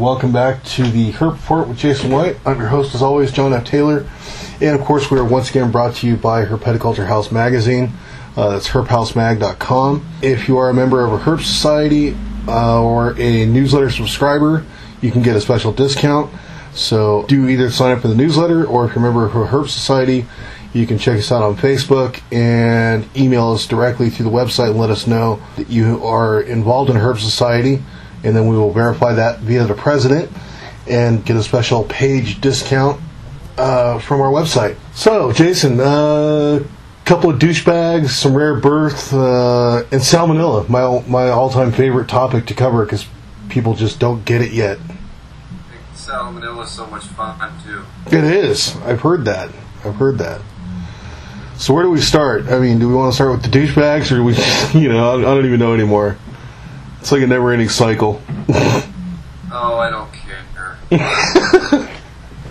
Welcome back to the Herp Report with Jason White. I'm your host, as always, John F. Taylor. And of course, we are once again brought to you by Herpetoculture House Magazine. Uh, that's herphousemag.com. If you are a member of a Herp Society uh, or a newsletter subscriber, you can get a special discount. So do either sign up for the newsletter or if you're a member of a Herp Society, you can check us out on Facebook and email us directly through the website and let us know that you are involved in a Herp Society. And then we will verify that via the president and get a special page discount uh, from our website. So, Jason, a uh, couple of douchebags, some rare birth, uh, and salmonella, my, my all time favorite topic to cover because people just don't get it yet. Salmonella is so much fun, too. It is. I've heard that. I've heard that. So where do we start? I mean, do we want to start with the douchebags, or do we, you know, I don't even know anymore. It's like a never-ending cycle. oh, I don't care.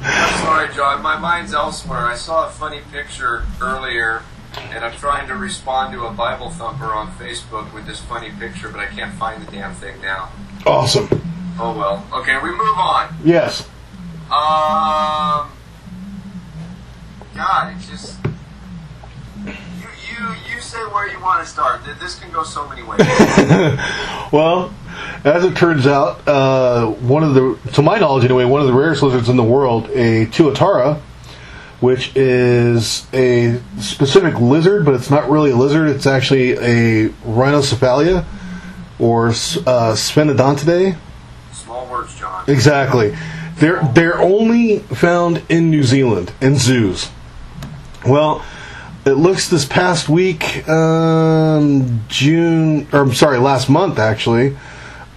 I'm sorry, John. My mind's elsewhere. I saw a funny picture earlier, and I'm trying to respond to a Bible thumper on Facebook with this funny picture, but I can't find the damn thing now. Awesome. Oh well. Okay, we move on. Yes. Um. God, it's just you say where you want to start. This can go so many ways. well, as it turns out, uh, one of the, to my knowledge anyway, one of the rarest lizards in the world, a tuatara, which is a specific lizard, but it's not really a lizard. It's actually a rhynchocephalia or uh, Sphenodontidae. Small words, John. Exactly. They're they're only found in New Zealand in zoos. Well, it looks this past week, um, June, or I'm sorry, last month actually,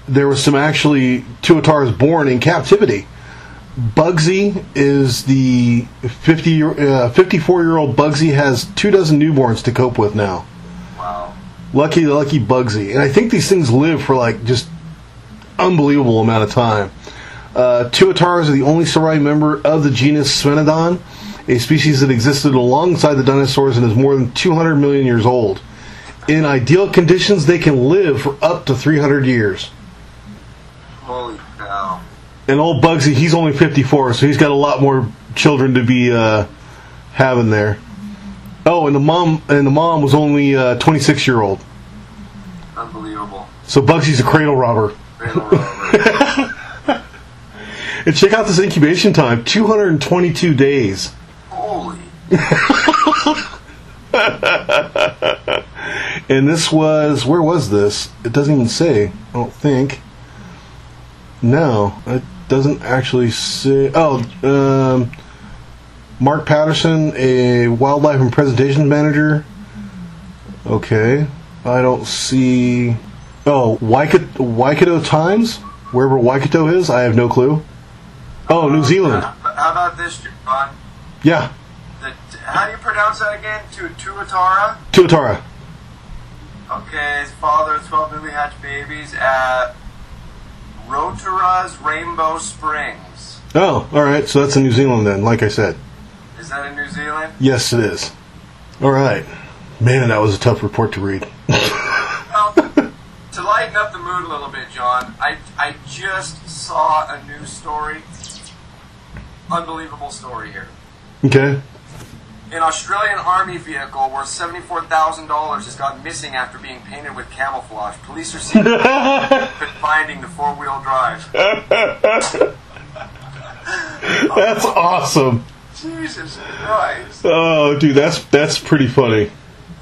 there was some actually tuataras born in captivity. Bugsy is the 50, uh, 54 year old Bugsy has two dozen newborns to cope with now. Wow. Lucky, lucky Bugsy. And I think these things live for like just unbelievable amount of time. Uh, tuataras are the only surviving member of the genus Sphenodon a species that existed alongside the dinosaurs and is more than 200 million years old. In ideal conditions, they can live for up to 300 years. Holy cow. And old Bugsy, he's only 54, so he's got a lot more children to be uh, having there. Oh, and the mom and the mom was only uh, 26 year old. Unbelievable. So Bugsy's a cradle robber. Cradle robber. and check out this incubation time 222 days. and this was where was this? It doesn't even say. I don't think. No, it doesn't actually say. Oh, um, Mark Patterson, a wildlife and presentation manager. Okay, I don't see. Oh, Waikato, Waikato Times, wherever Waikato is, I have no clue. Oh, New Zealand. How about this, John? Yeah. How do you pronounce that again? Tu Tuatara? Tuatara. Okay, his father, 12 newly hatched babies at Rotorua Rainbow Springs. Oh, alright, so that's in New Zealand then, like I said. Is that in New Zealand? Yes, it is. Alright. Man, that was a tough report to read. well, to lighten up the mood a little bit, John, I, I just saw a news story. Unbelievable story here. Okay. An Australian army vehicle worth $74,000 has gone missing after being painted with camouflage. Police are seeking finding the four wheel drive. that's awesome. Jesus Christ. Oh, dude, that's that's pretty funny.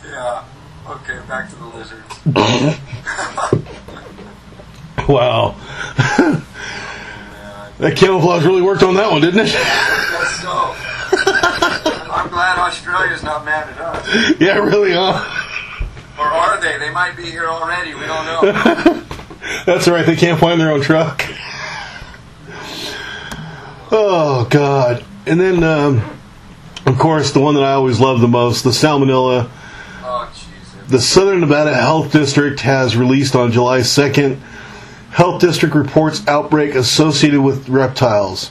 Yeah. Okay, back to the lizards. wow. that camouflage really worked on that one, didn't it? Yes, so. I'm glad Australia's not mad at us. Yeah, really, huh? Or are they? They might be here already. We don't know. That's right. They can't find their own truck. Oh God! And then, um, of course, the one that I always love the most, the salmonella. Oh Jesus! The Southern Nevada Health District has released on July second. Health District reports outbreak associated with reptiles.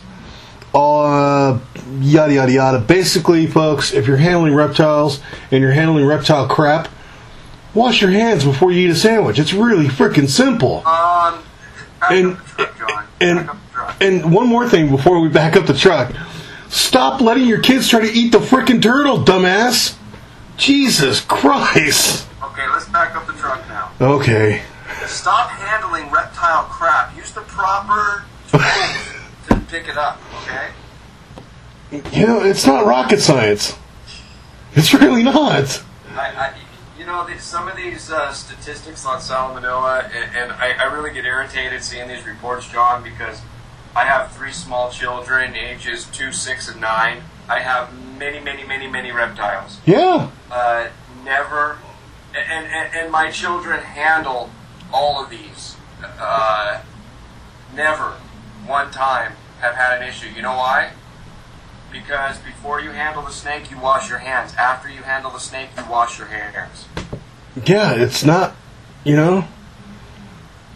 Uh, yada yada yada. Basically, folks, if you're handling reptiles and you're handling reptile crap, wash your hands before you eat a sandwich. It's really freaking simple. Um, and truck, and and one more thing before we back up the truck. Stop letting your kids try to eat the freaking turtle, dumbass. Jesus Christ. Okay, let's back up the truck now. Okay. Stop handling reptile crap. Use the proper pick it up, okay? You know, it's not rocket science. It's really not. I, I, you know, the, some of these uh, statistics on salmonella, and, and I, I really get irritated seeing these reports, John, because I have three small children, ages two, six, and nine. I have many, many, many, many reptiles. Yeah. Uh, never, and, and, and my children handle all of these. Uh, never, one time, have had an issue. You know why? Because before you handle the snake, you wash your hands. After you handle the snake, you wash your hands. Yeah, it's not, you know.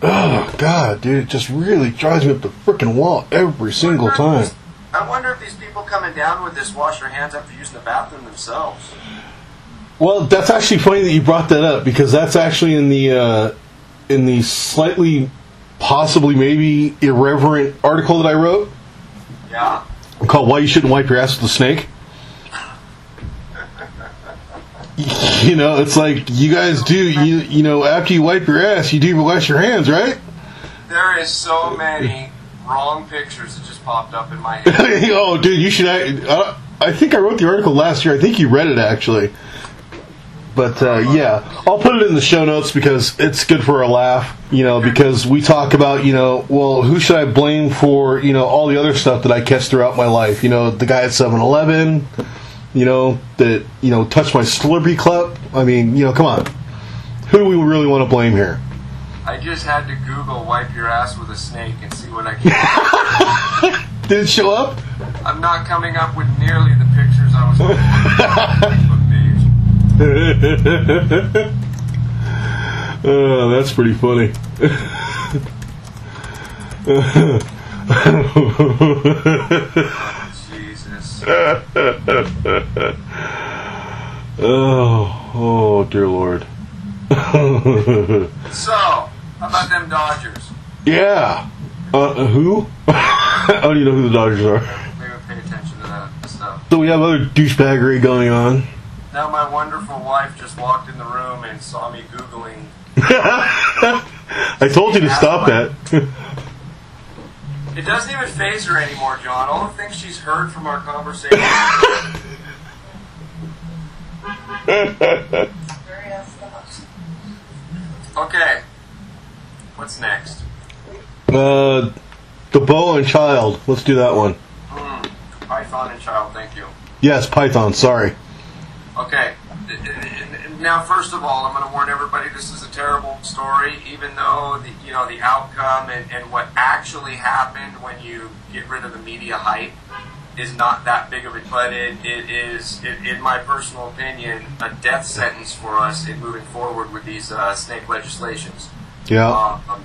Oh God, dude, it just really drives me up the freaking wall every single time. I wonder if these people coming down with this wash their hands after using the bathroom themselves. Well, that's actually funny that you brought that up because that's actually in the uh, in the slightly, possibly maybe irreverent article that I wrote Yeah. called "Why You Shouldn't Wipe Your Ass with a Snake." You know, it's like you guys do. You you know, after you wipe your ass, you do wash your hands, right? There is so many wrong pictures that just popped up in my head. oh, dude, you should. I, uh, I think I wrote the article last year. I think you read it actually. But uh, yeah, I'll put it in the show notes because it's good for a laugh. You know, because we talk about you know, well, who should I blame for you know all the other stuff that I catch throughout my life? You know, the guy at 7-Eleven, you know, that you know touched my Slurpee cup. I mean, you know, come on, who do we really want to blame here? I just had to Google wipe your ass with a snake and see what I can. Did it show up? I'm not coming up with nearly the pictures I was for on the Facebook page. oh, that's pretty funny. Jesus. oh, oh, dear Lord. So, how about them Dodgers? yeah. Uh, who? I don't even know who the Dodgers are. Maybe pay attention to that stuff. So we have other douchebaggery going on. Now my wonderful wife just walked in the room and saw me Googling. I told you to stop that. It doesn't even phase her anymore, John. All the things she's heard from our conversation. Okay. What's next? uh, the Boa and Child. Let's do that one. Hmm. Python and child, thank you. Yes, Python. Sorry. Okay. Now, first of all, I'm going to warn everybody this is a terrible story, even though the, you know the outcome and, and what actually happened when you get rid of the media hype is not that big of a. But it, it is, it, in my personal opinion, a death sentence for us in moving forward with these uh, snake legislations. Yeah. Um,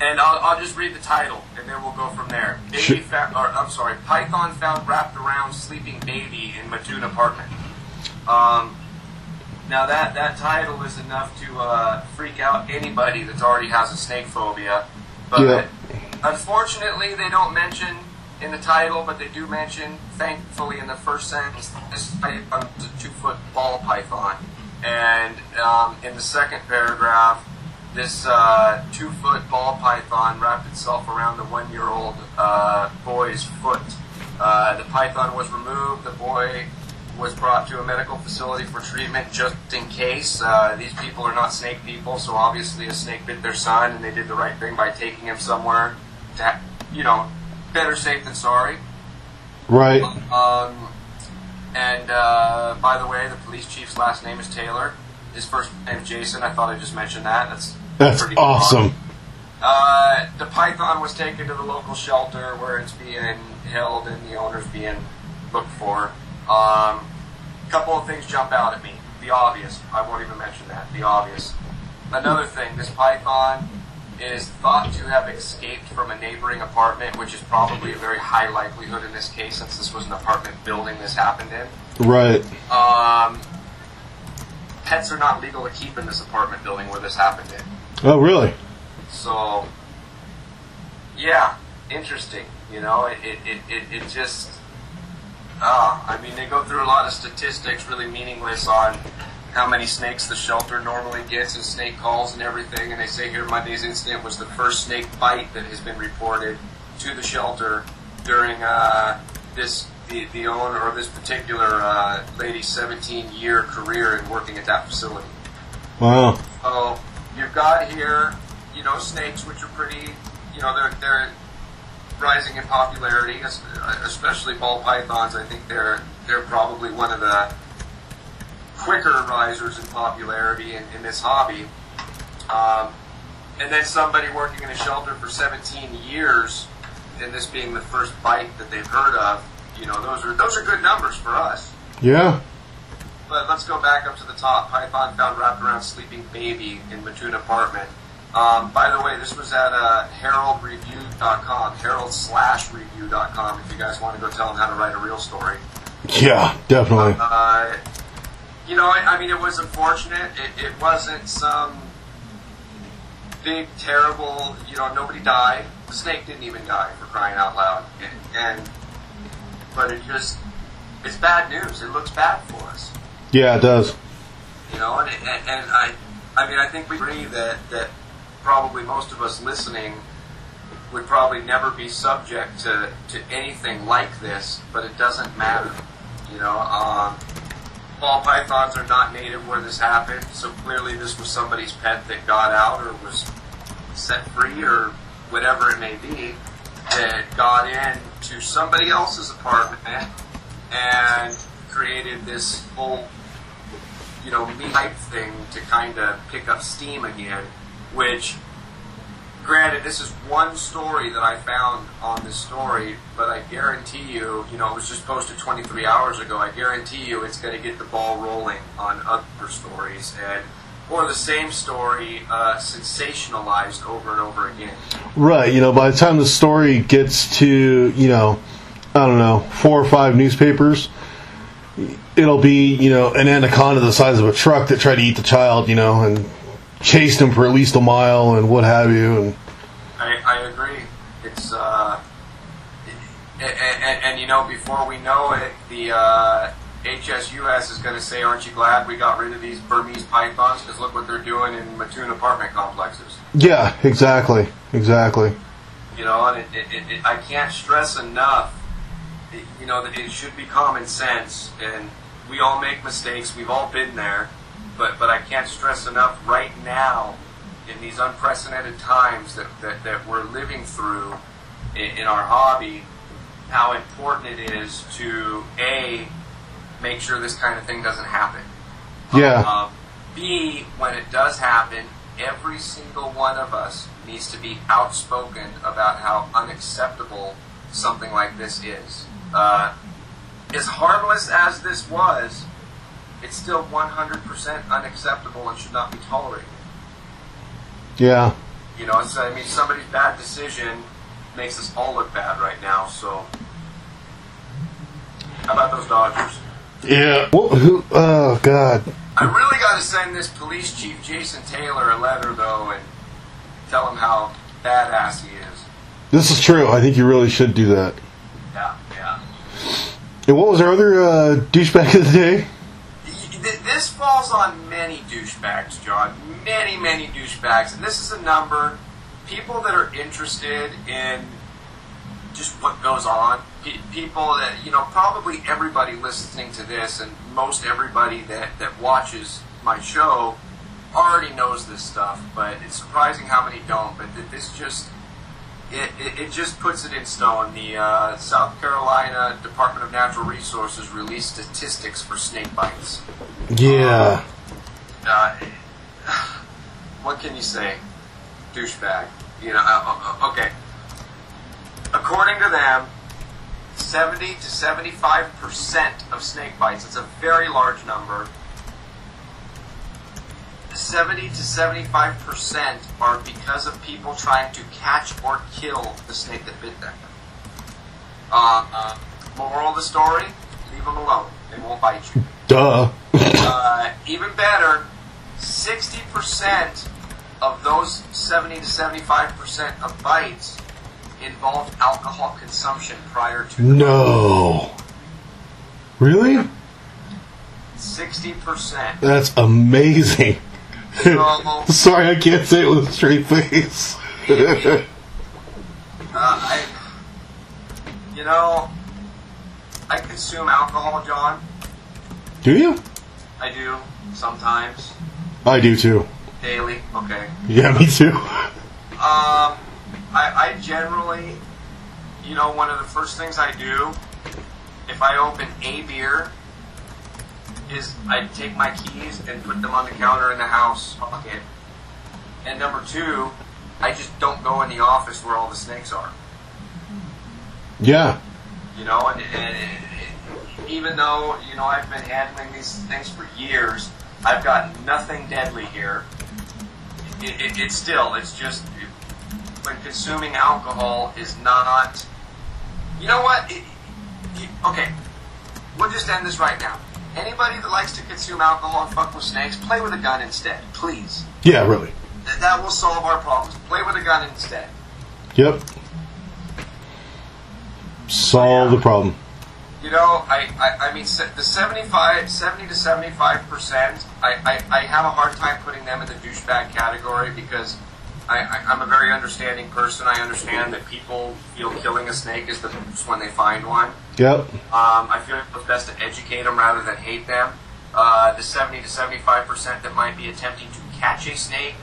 and I'll, I'll just read the title, and then we'll go from there. Baby Sure. found, or I'm sorry, Python found wrapped around sleeping baby in Mattoon apartment. Um, now that that title is enough to uh, freak out anybody that already has a snake phobia. But Yeah. unfortunately, they don't mention in the title, but they do mention, thankfully, in the first sentence, this python is a two-foot ball python, and um, in the second paragraph, this uh, two-foot ball python wrapped itself around the one-year-old uh, boy's foot. Uh, the python was removed. The boy was brought to a medical facility for treatment just in case. Uh, these people are not snake people, so obviously a snake bit their son, and they did the right thing by taking him somewhere. To, ha- you know, better safe than sorry. Right. Um, and uh, by the way, the police chief's last name is Taylor. His first name is Jason. I thought I'd just mentioned that. That's That's pretty awesome. uh, the python was taken to the local shelter where it's being held and the owner's being looked for. Um, a couple of things jump out at me. The obvious. I won't even mention that. The obvious. Another thing. This python is thought to have escaped from a neighboring apartment, which is probably a very high likelihood in this case, since this was an apartment building this happened in. Right. Um, pets are not legal to keep in this apartment building where this happened in. Oh, really? So, yeah, interesting. You know, it it, it, it, it just. Uh, I mean, they go through a lot of statistics, really meaningless, on how many snakes the shelter normally gets and snake calls and everything. And they say here Monday's incident was the first snake bite that has been reported to the shelter during uh, this the, the owner of this particular uh, lady's 17 year career in working at that facility. Wow. So you've got here, you know, snakes, which are pretty, you know, they're they're rising in popularity, especially ball pythons. I think they're they're probably one of the quicker risers in popularity in, in this hobby. Um, and then somebody working in a shelter for 17 years, and this being the first bite that they've heard of, you know, those are those are good numbers for us. Yeah. But let's go back up to the top. Python found wrapped around sleeping baby in Mattoon apartment. Um, by the way, this was at uh, heraldreview.com, herald slash review.com, if you guys want to go tell them how to write a real story. Yeah, definitely. Uh, you know, I, I mean, it was unfortunate. It, it wasn't some big, terrible, you know, nobody died. The snake didn't even die, for crying out loud. And, and But it just, it's bad news. It looks bad for us. Yeah, it does. You know, and, and, and I, I mean, I think we agree that, that probably most of us listening would probably never be subject to, to anything like this, but it doesn't matter. You know, um, ball pythons are not native where this happened, so clearly this was somebody's pet that got out or was set free or whatever it may be that got in to somebody else's apartment and created this whole you know, me hype thing to kind of pick up steam again, which, granted, this is one story that I found on this story, but I guarantee you, you know, it was just posted 23 hours ago. I guarantee you it's going to get the ball rolling on other stories and or the same story uh, sensationalized over and over again. Right. You know, by the time the story gets to, you know, I don't know, four or five newspapers, it'll be, you know, an anaconda the size of a truck that tried to eat the child, you know, and chased him for at least a mile and what have you. And I, I agree. It's uh, and, and, and you know before we know it, the uh, HSUS is going to say, "Aren't you glad we got rid of these Burmese pythons? Because look what they're doing in Mattoon apartment complexes." yeah, exactly, exactly. You know, and it, it, it, I can't stress enough. You know that it should be common sense, and we all make mistakes. We've all been there, but but I can't stress enough right now in these unprecedented times that, that, that we're living through in, in our hobby, how important it is to a make sure this kind of thing doesn't happen. Yeah. Uh, B, when it does happen, every single one of us needs to be outspoken about how unacceptable something like this is. Uh, as harmless as this was, it's still 100% unacceptable and should not be tolerated. Yeah. You know, so, I mean, somebody's bad decision makes us all look bad right now, so. How about those Dodgers? Yeah. Who? Oh God. I really got to send this police chief Jason Taylor a letter though, and tell him how badass he is. This is true. I think you really should do that. Yeah, yeah. And what was our other uh, douchebag of the day? Falls on many douchebags, John. Many, many douchebags, and this is a number. People that are interested in just what goes on. Pe- people that you know, probably everybody listening to this, and most everybody that that watches my show already knows this stuff. But it's surprising how many don't. But th- this just it, it, it just puts it in stone. The uh, South Carolina Department of Natural Resources released statistics for snake bites. Yeah. Uh, what can you say? Douchebag. You know, uh, uh, okay. According to them, 70 to 75% of snake bites, it's a very large number, 70 to 75% are because of people trying to catch or kill the snake that bit them. Uh, uh, moral of the story, leave them alone. They won't bite you. Duh. Uh, even better, 60% of those 70 to 75% of bites involved alcohol consumption prior to No. Really? sixty percent. That's amazing. So, Sorry, I can't say it with a straight face. uh, I, you know, I consume alcohol, John. do you? I do sometimes, I do too. daily. Okay. Yeah, me too. Um, I, I generally, you know, one of the first things I do if I open a beer is I take my keys and put them on the counter in the house pocket. And number two, I just don't go in the office where all the snakes are. Yeah. You know, and, and, and even though you know I've been handling these things for years, I've got nothing deadly here. It, it, it's still, it's just when consuming alcohol is not. You know what? It, it- okay, we'll just end this right now. Anybody that likes to consume alcohol and fuck with snakes, play with a gun instead, please. Yeah, really. Th- That will solve our problems. Play with a gun instead. Yep. Solve the problem. You know, I, I, I mean, the 75, 70 to 75 percent, I, I, I have a hard time putting them in the douchebag category because I, I, I'm a very understanding person. I understand that people feel killing a snake is the best when they find one. Yep. Um, I feel it's best to educate them rather than hate them. Uh, the 70 to 75 percent that might be attempting to catch a snake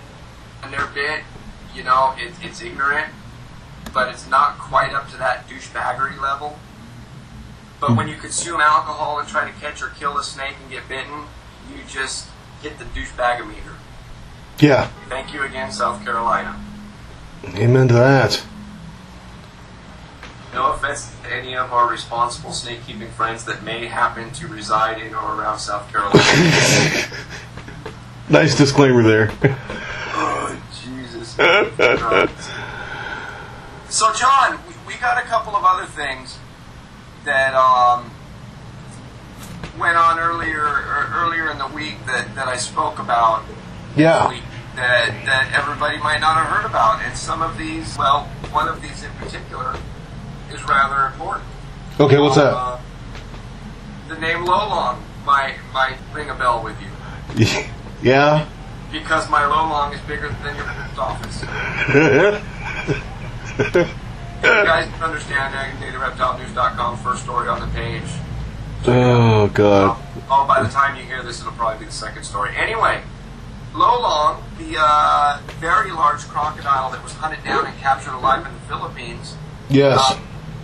when they're bit, you know, it, it's ignorant, but it's not quite up to that douchebaggery level. But when you consume alcohol and try to catch or kill a snake and get bitten, you just hit the douchebagometer. Yeah. Thank you again, South Carolina. Amen to that. No offense to any of our responsible snake keeping friends that may happen to reside in or around South Carolina. Nice disclaimer there. Oh, Jesus. So, John, we, we got a couple of other things that um, went on earlier er, earlier in the week that, that I spoke about. Yeah. week That, that everybody might not have heard about. And some of these, well, one of these in particular is rather important. Okay, what's that? Uh, the name Lolong might, might ring a bell with you. yeah. Because my Lolong is bigger than your post office. You guys understand DataReptileNews.com, first story on the page. oh god. Oh, by the time you hear this, it'll probably be the second story. Anyway, Lolong, the uh, very large crocodile that was hunted down and captured alive in the Philippines, Yes. uh,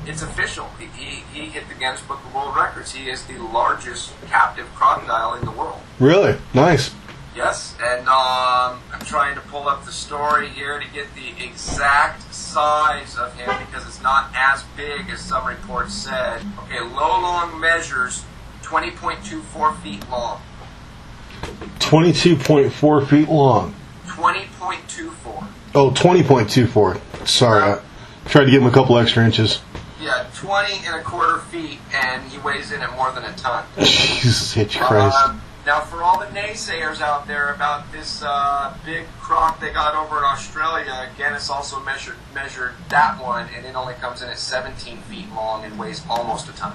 it's official. He, he, he hit the Guinness Book of World Records. He is the largest captive crocodile in the world. Really? Nice. Yes, and um, I'm trying to pull up the story here to get the exact size of him because it's not as big as some reports said. Okay, Lolong measures 20.24 feet long. 22.4 feet long. 20.24. Oh, 20.24. Sorry. I tried to give him a couple extra inches. Yeah, 20 and a quarter feet, and he weighs in at more than a ton. Jesus H. Christ. Um, now, for all the naysayers out there about this uh, big croc they got over in Australia, Guinness also measured measured that one, and it only comes in at 17 feet long and weighs almost a ton.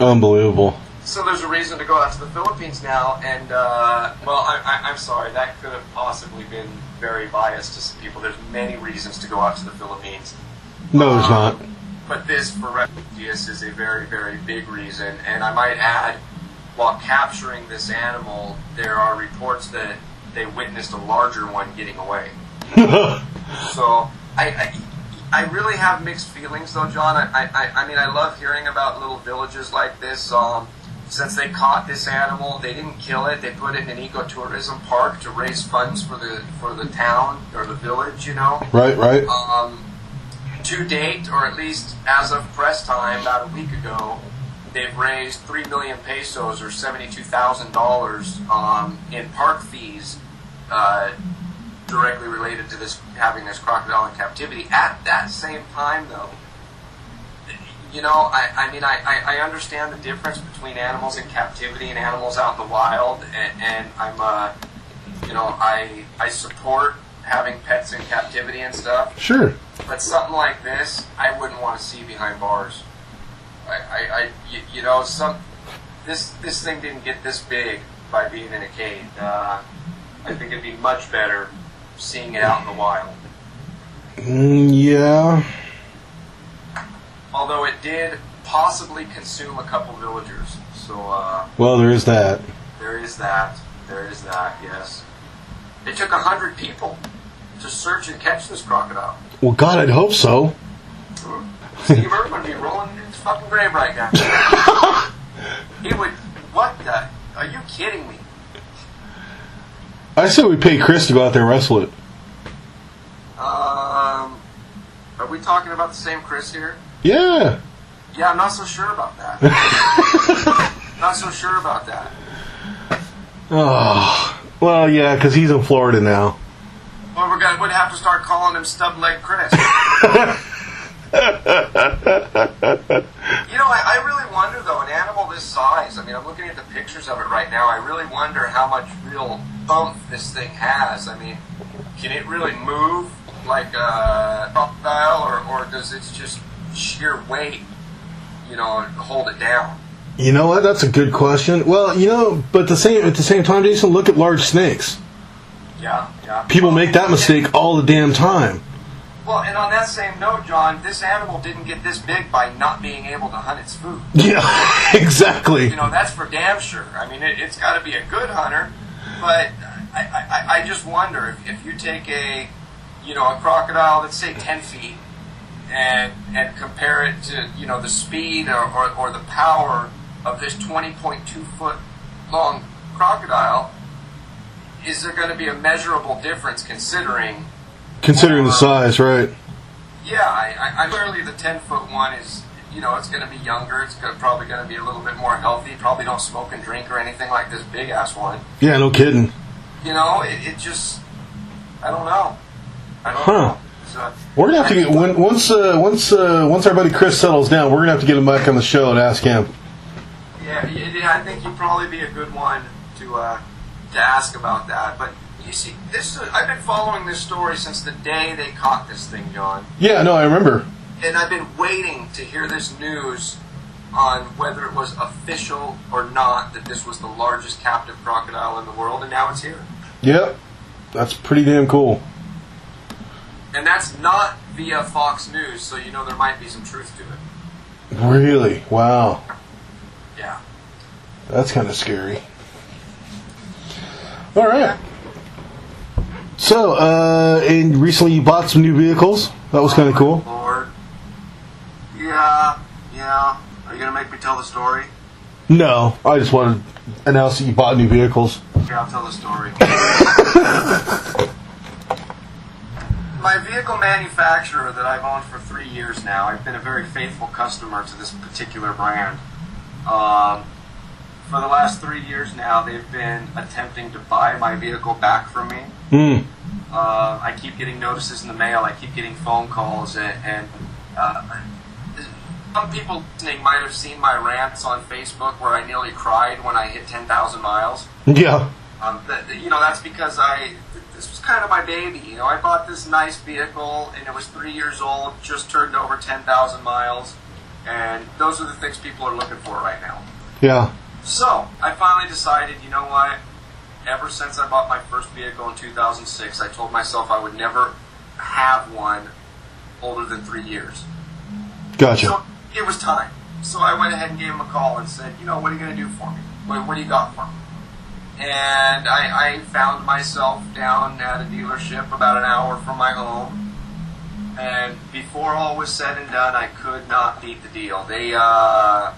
Unbelievable. So there's a reason to go out to the Philippines now, and uh, well, I, I, I'm sorry, that could have possibly been very biased to some people. There's many reasons to go out to the Philippines. No, there's not. But this for refugees is a very, very big reason. And I might add, while capturing this animal, there are reports that they witnessed a larger one getting away. So I, I, I really have mixed feelings, though, John. I, I, I mean, I love hearing about little villages like this. Um, since they caught this animal, they didn't kill it. They put it in an ecotourism park to raise funds for the for the town or the village. You know. right, right. Um, to date, or at least as of press time, about a week ago, they've raised three million pesos or seventy-two thousand dollars um, in park fees, uh, directly related to this having this crocodile in captivity. At that same time, though, you know, I, I mean, I, I, I understand the difference between animals in captivity and animals out in the wild, and, and I'm, uh, you know, I I support having pets in captivity and stuff. Sure. But something like this, I wouldn't want to see behind bars. I, I, I you, you know, some this this thing didn't get this big by being in a cage. Uh, I think it'd be much better seeing it out in the wild. Mm, yeah. Although it did possibly consume a couple villagers, so uh, Well, there is that. there is that. There is that. Yes. It took a hundred people to search and catch this crocodile. Well, God, I'd hope so. Steve Irwin would be rolling in his fucking grave right now. he would. What the? Are you kidding me? I said we pay Chris to go out there and wrestle it. Um, are we talking about the same Chris here? Yeah. Yeah, I'm not so sure about that. not so sure about that. Oh. Well, yeah, because he's in Florida now. Well, we're gonna would have to start calling him Stub Leg Chris. you know, I, I really wonder though, an animal this size. I mean, I'm looking at the pictures of it right now. I really wonder how much real bump this thing has. I mean, can it really move like a crocodile, or, or does it just sheer weight, you know, hold it down? You know what? That's a good question. Well, you know, but the same at the same time, Jason, look at large snakes. Yeah, yeah. People make that mistake all the damn time. Well, and on that same note, John, this animal didn't get this big by not being able to hunt its food. Yeah, exactly. You know, that's for damn sure. I mean, it, it's got to be a good hunter, but I, I, I just wonder if, if you take a, you know, a crocodile that's say 10 feet and and compare it to, you know, the speed or, or, or the power of this 20.2 foot long crocodile, is there going to be a measurable difference considering Considering the size, right? yeah, I, I, I clearly the ten foot one is, you know, it's going to be younger. It's gonna, probably going to be a little bit more healthy. Probably don't smoke and drink or anything like this big ass one. Yeah, no kidding. You know, it, it just, I don't know. I don't Huh. know. We're gonna have to get when, once uh, once uh, once our buddy Chris settles down. We're gonna have to get him back on the show and ask him. yeah, yeah, I think you'd probably be a good one to uh, to ask about that. But you see, this is, I've been following this story since the day they caught this thing, John. Yeah, no, I remember. and I've been waiting to hear this news on whether it was official or not that this was the largest captive crocodile in the world, and now it's here. Yep, that's pretty damn cool. And that's not via Fox News, so you know there might be some truth to it. Really? Wow, Yeah. that's kind of scary. All right. So, uh, and recently you bought some new vehicles. That was kind of cool. Lord. Yeah, yeah. Are you gonna make me tell the story? No, I just wanted to announce that you bought new vehicles. Okay, I'll tell the story. My vehicle manufacturer that I've owned for three years now, I've been a very faithful customer to this particular brand. Um, for the last three years now, they've been attempting to buy my vehicle back from me. Hmm. Uh, I keep getting notices in the mail. I keep getting phone calls, and, and uh, some people listening might have seen my rants on Facebook where I nearly cried when I hit 10,000 miles. Yeah. Um, that- you know, that's because I this was kind of my baby. You know, I bought this nice vehicle, and it was three years old, just turned over 10,000 miles, and those are the things people are looking for right now. Yeah. So I finally decided, you know what? Ever since I bought my first vehicle in 2006, I told myself I would never have one older than three years. Gotcha. So it was time. So I went ahead and gave him a call and said, you know, what are you going to do for me? What, what do you got for me? And I, I found myself down at a dealership about an hour from my home. And before all was said and done, I could not beat the deal. They uh,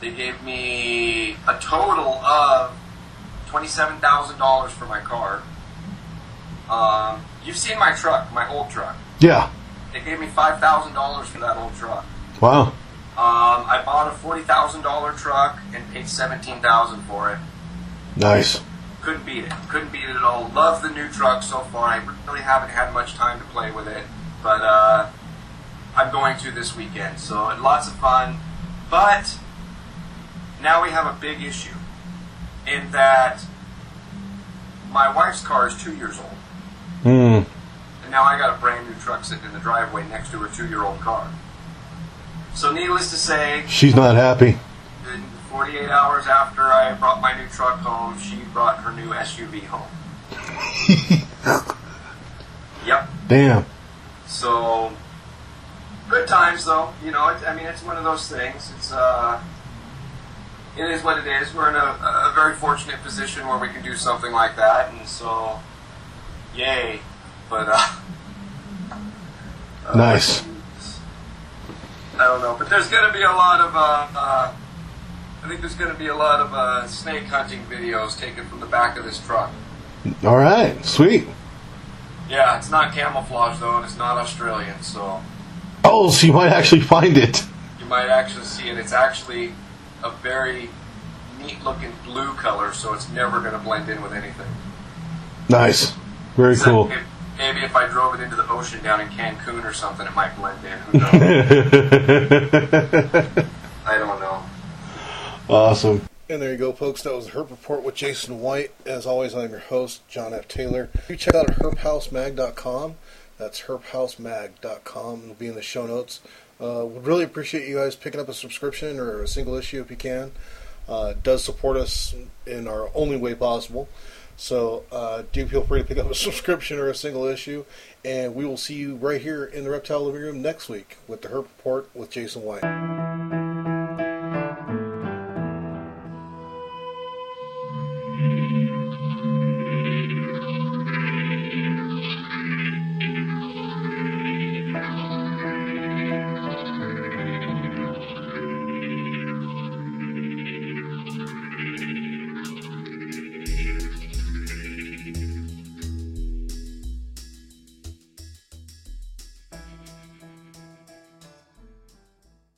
they gave me a total of twenty-seven thousand dollars for my car. Um, you've seen my truck, my old truck. Yeah. They gave me five thousand dollars for that old truck. Wow. Um, I bought a forty thousand dollar truck and paid seventeen thousand for it. Nice. Couldn't beat it. Couldn't beat it at all. Love the new truck so far. I really haven't had much time to play with it, but uh, I'm going to this weekend. So lots of fun. But now we have a big issue in that my wife's car is two years old. Hmm. now I got a brand new truck sitting in the driveway next to her two year old car. So, needless to say, She's not happy. In 48 hours after I brought my new truck home, she brought her new SUV home. yep. Damn. So, good times though. You know, it, I mean, it's one of those things. It's uh, it is what it is. We're in a, a very fortunate position where we can do something like that, and so, yay. But uh, uh, Nice. I don't know, but there's going to be a lot of. Uh, uh, I think there's going to be a lot of uh, snake hunting videos taken from the back of this truck. All right. Sweet. Yeah, it's not camouflage though, and it's not Australian, so Oh, so you might actually find it. you might actually see it. It's actually a very neat looking blue color, so it's never going to blend in with anything. Nice. Very cool. Maybe, maybe if I drove it into the ocean down in Cancun or something, it might blend in. Who knows? I don't know. Awesome. And there you go, folks. That was Herp Report with Jason White. As always, I'm your host, John F. Taylor. You check out herphousemag.com. That's herphousemag.com. It'll be in the show notes. Uh, would really appreciate you guys picking up a subscription or a single issue if you can. Uh, it does support us in our only way possible. So uh, do feel free to pick up a subscription or a single issue. And we will see you right here in the Reptile Living Room next week with the Herp Report with Jason White.